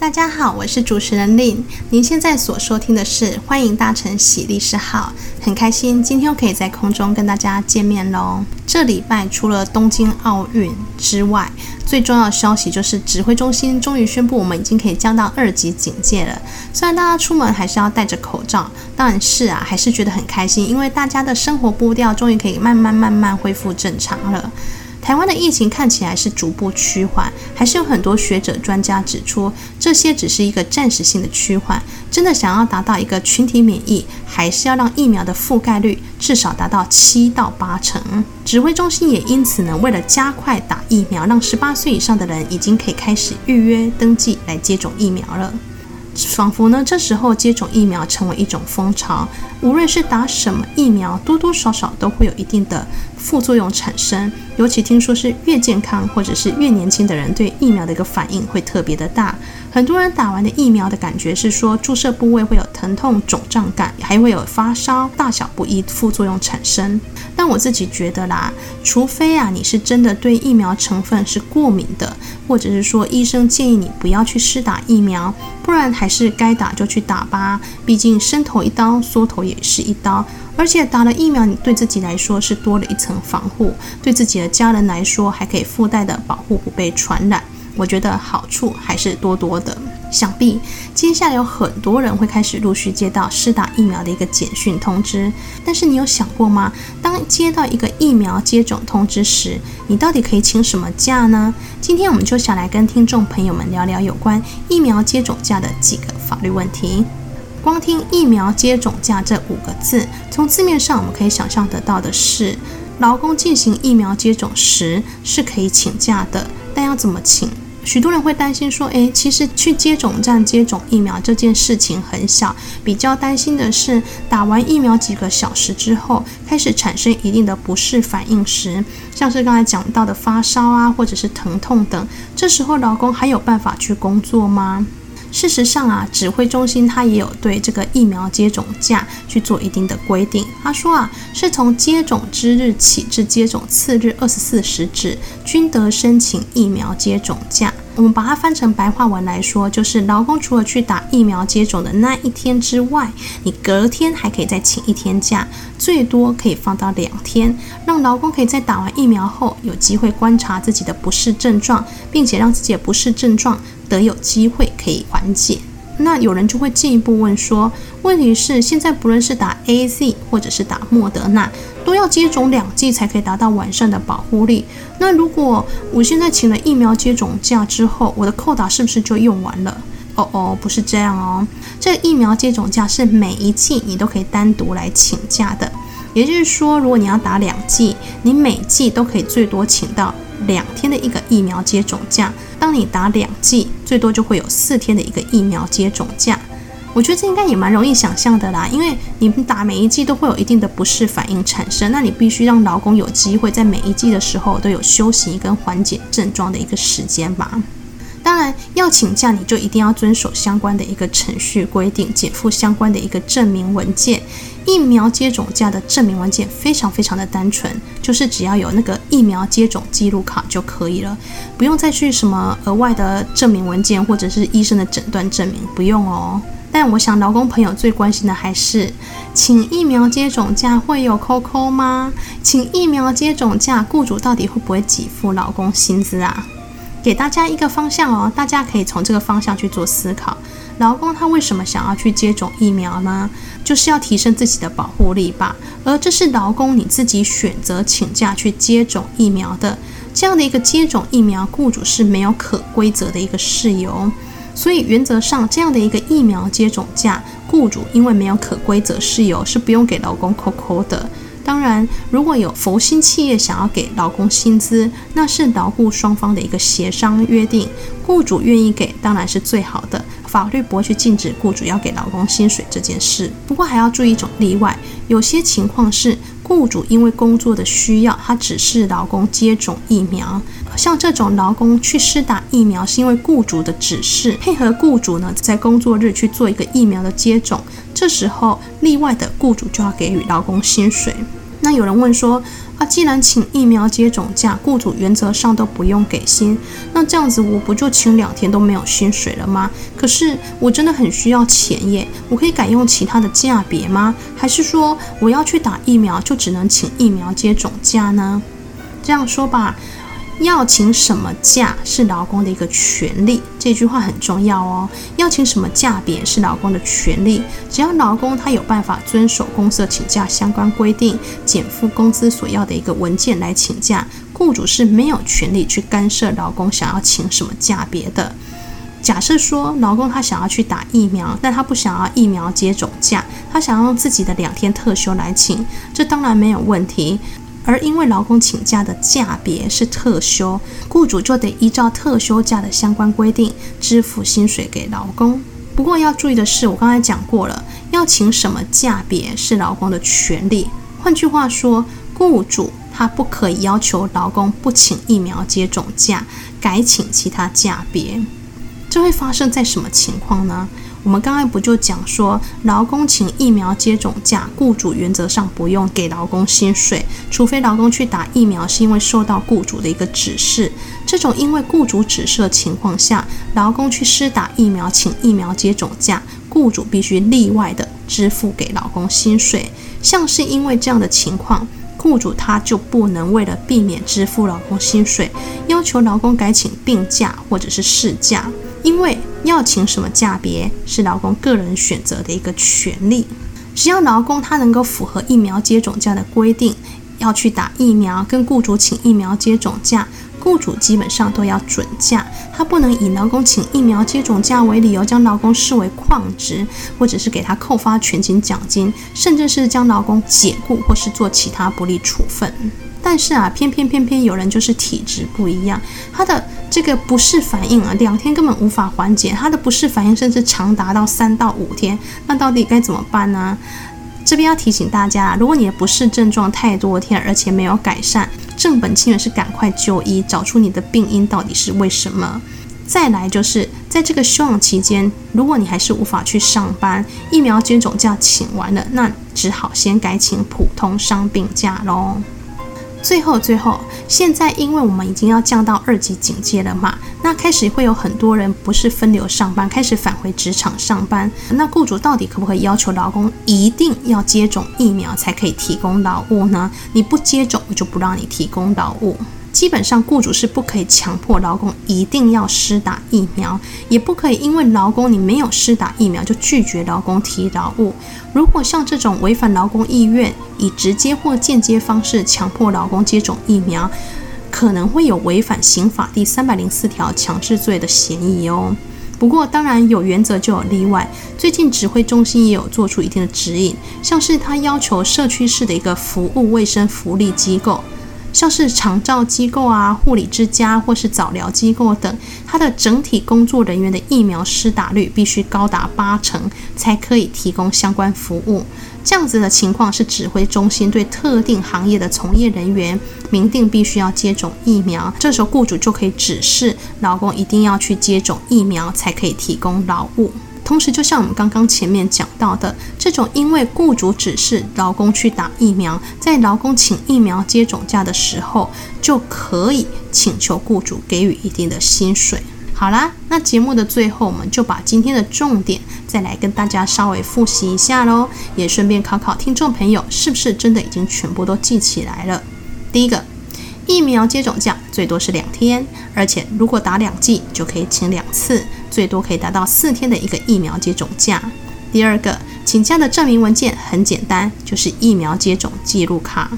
大家好，我是主持人 Lin。您现在所收听的是《欢迎搭乘喜丽诗号》，很开心今天可以在空中跟大家见面喽。这礼拜除了东京奥运之外，最重要的消息就是指挥中心终于宣布，我们已经可以降到二级警戒了。虽然大家出门还是要戴着口罩，但是啊，还是觉得很开心，因为大家的生活步调终于可以慢慢慢慢恢复正常了。台湾的疫情看起来是逐步趋缓，还是有很多学者专家指出，这些只是一个暂时性的趋缓。真的想要达到一个群体免疫，还是要让疫苗的覆盖率至少达到七到八成。指挥中心也因此呢，为了加快打疫苗，让十八岁以上的人已经可以开始预约登记来接种疫苗了。仿佛呢，这时候接种疫苗成为一种风潮，无论是打什么疫苗，多多少少都会有一定的副作用产生。尤其听说是越健康或者是越年轻的人，对疫苗的一个反应会特别的大。很多人打完的疫苗的感觉是说，注射部位会有疼痛、肿胀感，还会有发烧、大小不一副作用产生。但我自己觉得啦，除非啊你是真的对疫苗成分是过敏的，或者是说医生建议你不要去施打疫苗，不然还是该打就去打吧。毕竟伸头一刀，缩头也是一刀。而且打了疫苗，你对自己来说是多了一层防护，对自己的家人来说还可以附带的保护不被传染。我觉得好处还是多多的。想必接下来有很多人会开始陆续接到施打疫苗的一个简讯通知。但是你有想过吗？当接到一个疫苗接种通知时，你到底可以请什么假呢？今天我们就想来跟听众朋友们聊聊有关疫苗接种假的几个法律问题。光听疫苗接种假这五个字，从字面上我们可以想象得到的是，劳工进行疫苗接种时是可以请假的，但要怎么请？许多人会担心说，诶，其实去接种站接种疫苗这件事情很小，比较担心的是打完疫苗几个小时之后开始产生一定的不适反应时，像是刚才讲到的发烧啊，或者是疼痛等，这时候老公还有办法去工作吗？事实上啊，指挥中心他也有对这个疫苗接种假去做一定的规定。他说啊，是从接种之日起至接种次日二十四时止，均得申请疫苗接种假。我们把它翻成白话文来说，就是劳工除了去打疫苗接种的那一天之外，你隔天还可以再请一天假，最多可以放到两天，让劳工可以在打完疫苗后有机会观察自己的不适症状，并且让自己的不适症状。得有机会可以缓解，那有人就会进一步问说，问题是现在不论是打 AZ 或者是打莫德纳，都要接种两剂才可以达到完善的保护力。那如果我现在请了疫苗接种假之后，我的扣打是不是就用完了？哦哦，不是这样哦，这疫苗接种假是每一剂你都可以单独来请假的，也就是说，如果你要打两剂，你每剂都可以最多请到两天的一个疫苗接种假。当你打两剂，最多就会有四天的一个疫苗接种假。我觉得这应该也蛮容易想象的啦，因为你们打每一剂都会有一定的不适反应产生，那你必须让劳工有机会在每一剂的时候都有休息跟缓解症状的一个时间吧。当然，要请假你就一定要遵守相关的一个程序规定，减负相关的一个证明文件。疫苗接种假的证明文件非常非常的单纯，就是只要有那个疫苗接种记录卡就可以了，不用再去什么额外的证明文件或者是医生的诊断证明，不用哦。但我想劳工朋友最关心的还是，请疫苗接种假会有扣扣吗？请疫苗接种假，雇主到底会不会给付劳工薪资啊？给大家一个方向哦，大家可以从这个方向去做思考。劳工他为什么想要去接种疫苗呢？就是要提升自己的保护力吧。而这是劳工你自己选择请假去接种疫苗的，这样的一个接种疫苗，雇主是没有可归责的一个事由。所以原则上，这样的一个疫苗接种假，雇主因为没有可归责事由，是不用给劳工扣扣的。当然，如果有佛心企业想要给劳工薪资，那是劳雇双方的一个协商约定，雇主愿意给当然是最好的。法律不会去禁止雇主要给劳工薪水这件事。不过还要注意一种例外，有些情况是雇主因为工作的需要，他指示劳工接种疫苗。像这种劳工去施打疫苗，是因为雇主的指示，配合雇主呢在工作日去做一个疫苗的接种。这时候例外的雇主就要给予劳工薪水。那有人问说，啊，既然请疫苗接种假，雇主原则上都不用给薪，那这样子我不就请两天都没有薪水了吗？可是我真的很需要钱耶，我可以改用其他的价别吗？还是说我要去打疫苗就只能请疫苗接种假呢？这样说吧。要请什么假是劳工的一个权利，这句话很重要哦。要请什么假别是劳工的权利，只要劳工他有办法遵守公司请假相关规定，减负公司所要的一个文件来请假，雇主是没有权利去干涉劳工想要请什么假别的。假设说劳工他想要去打疫苗，但他不想要疫苗接种假，他想要用自己的两天特休来请，这当然没有问题。而因为劳工请假的假别是特休，雇主就得依照特休假的相关规定支付薪水给劳工。不过要注意的是，我刚才讲过了，要请什么假别是劳工的权利。换句话说，雇主他不可以要求劳工不请疫苗接种假，改请其他假别。这会发生在什么情况呢？我们刚才不就讲说，劳工请疫苗接种假，雇主原则上不用给劳工薪水，除非劳工去打疫苗是因为受到雇主的一个指示。这种因为雇主指示的情况下，劳工去施打疫苗，请疫苗接种假，雇主必须例外的支付给劳工薪水。像是因为这样的情况，雇主他就不能为了避免支付劳工薪水，要求劳工改请病假或者是事假。因为要请什么假别是劳工个人选择的一个权利，只要劳工他能够符合疫苗接种假的规定，要去打疫苗，跟雇主请疫苗接种假，雇主基本上都要准假，他不能以劳工请疫苗接种假为理由将劳工视为旷职，或者是给他扣发全勤奖金，甚至是将劳工解雇或是做其他不利处分。但是啊，偏偏偏偏有人就是体质不一样，他的这个不适反应啊，两天根本无法缓解，他的不适反应甚至长达到三到五天，那到底该怎么办呢？这边要提醒大家，如果你的不适症状太多天，而且没有改善，正本清源是赶快就医，找出你的病因到底是为什么。再来就是在这个休养期间，如果你还是无法去上班，疫苗接种假请完了，那只好先改请普通伤病假喽。最后，最后，现在因为我们已经要降到二级警戒了嘛，那开始会有很多人不是分流上班，开始返回职场上班。那雇主到底可不可以要求劳工一定要接种疫苗才可以提供劳务呢？你不接种，我就不让你提供劳务。基本上，雇主是不可以强迫劳工一定要施打疫苗，也不可以因为劳工你没有施打疫苗就拒绝劳工提劳务。如果像这种违反劳工意愿，以直接或间接方式强迫劳工接种疫苗，可能会有违反刑法第三百零四条强制罪的嫌疑哦。不过，当然有原则就有例外。最近指挥中心也有做出一定的指引，像是他要求社区式的一个服务卫生福利机构。像是长照机构啊、护理之家或是早疗机构等，它的整体工作人员的疫苗施打率必须高达八成，才可以提供相关服务。这样子的情况是指挥中心对特定行业的从业人员明定必须要接种疫苗，这时候雇主就可以指示劳工一定要去接种疫苗，才可以提供劳务。同时，就像我们刚刚前面讲到的，这种因为雇主指示劳工去打疫苗，在劳工请疫苗接种假的时候，就可以请求雇主给予一定的薪水。好啦，那节目的最后，我们就把今天的重点再来跟大家稍微复习一下喽，也顺便考考听众朋友，是不是真的已经全部都记起来了？第一个，疫苗接种假最多是两天，而且如果打两剂就可以请两次。最多可以达到四天的一个疫苗接种假。第二个，请假的证明文件很简单，就是疫苗接种记录卡。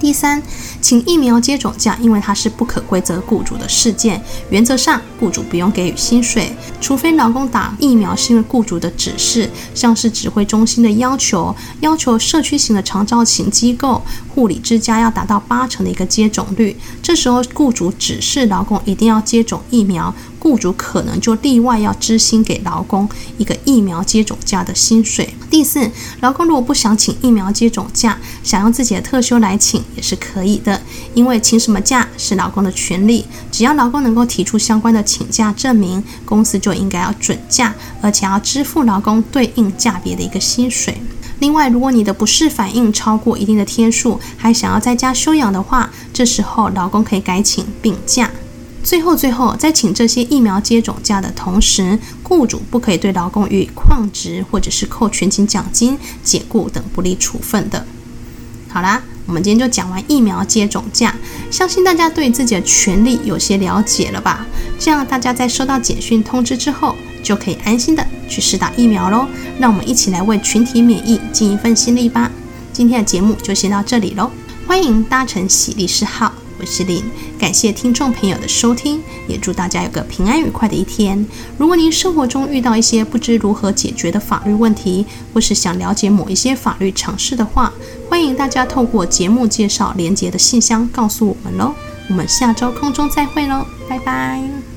第三，请疫苗接种假，因为它是不可归责雇主的事件，原则上雇主不用给予薪水，除非劳工打疫苗是因为雇主的指示，像是指挥中心的要求，要求社区型的长照型机构、护理之家要达到八成的一个接种率，这时候雇主指示劳工一定要接种疫苗。雇主可能就例外要支薪给劳工一个疫苗接种假的薪水。第四，劳工如果不想请疫苗接种假，想用自己的特休来请也是可以的，因为请什么假是劳工的权利，只要劳工能够提出相关的请假证明，公司就应该要准假，而且要支付劳工对应价别的一个薪水。另外，如果你的不适反应超过一定的天数，还想要在家休养的话，这时候劳工可以改请病假。最后，最后，在请这些疫苗接种假的同时，雇主不可以对劳工予以旷职或者是扣全勤奖金、解雇等不利处分的。好啦，我们今天就讲完疫苗接种假，相信大家对自己的权利有些了解了吧？这样大家在收到简讯通知之后，就可以安心的去施打疫苗喽。让我们一起来为群体免疫尽一份心力吧。今天的节目就先到这里喽，欢迎搭乘喜力士号。我是林，感谢听众朋友的收听，也祝大家有个平安愉快的一天。如果您生活中遇到一些不知如何解决的法律问题，或是想了解某一些法律常识的话，欢迎大家透过节目介绍连接的信箱告诉我们喽。我们下周空中再会喽，拜拜。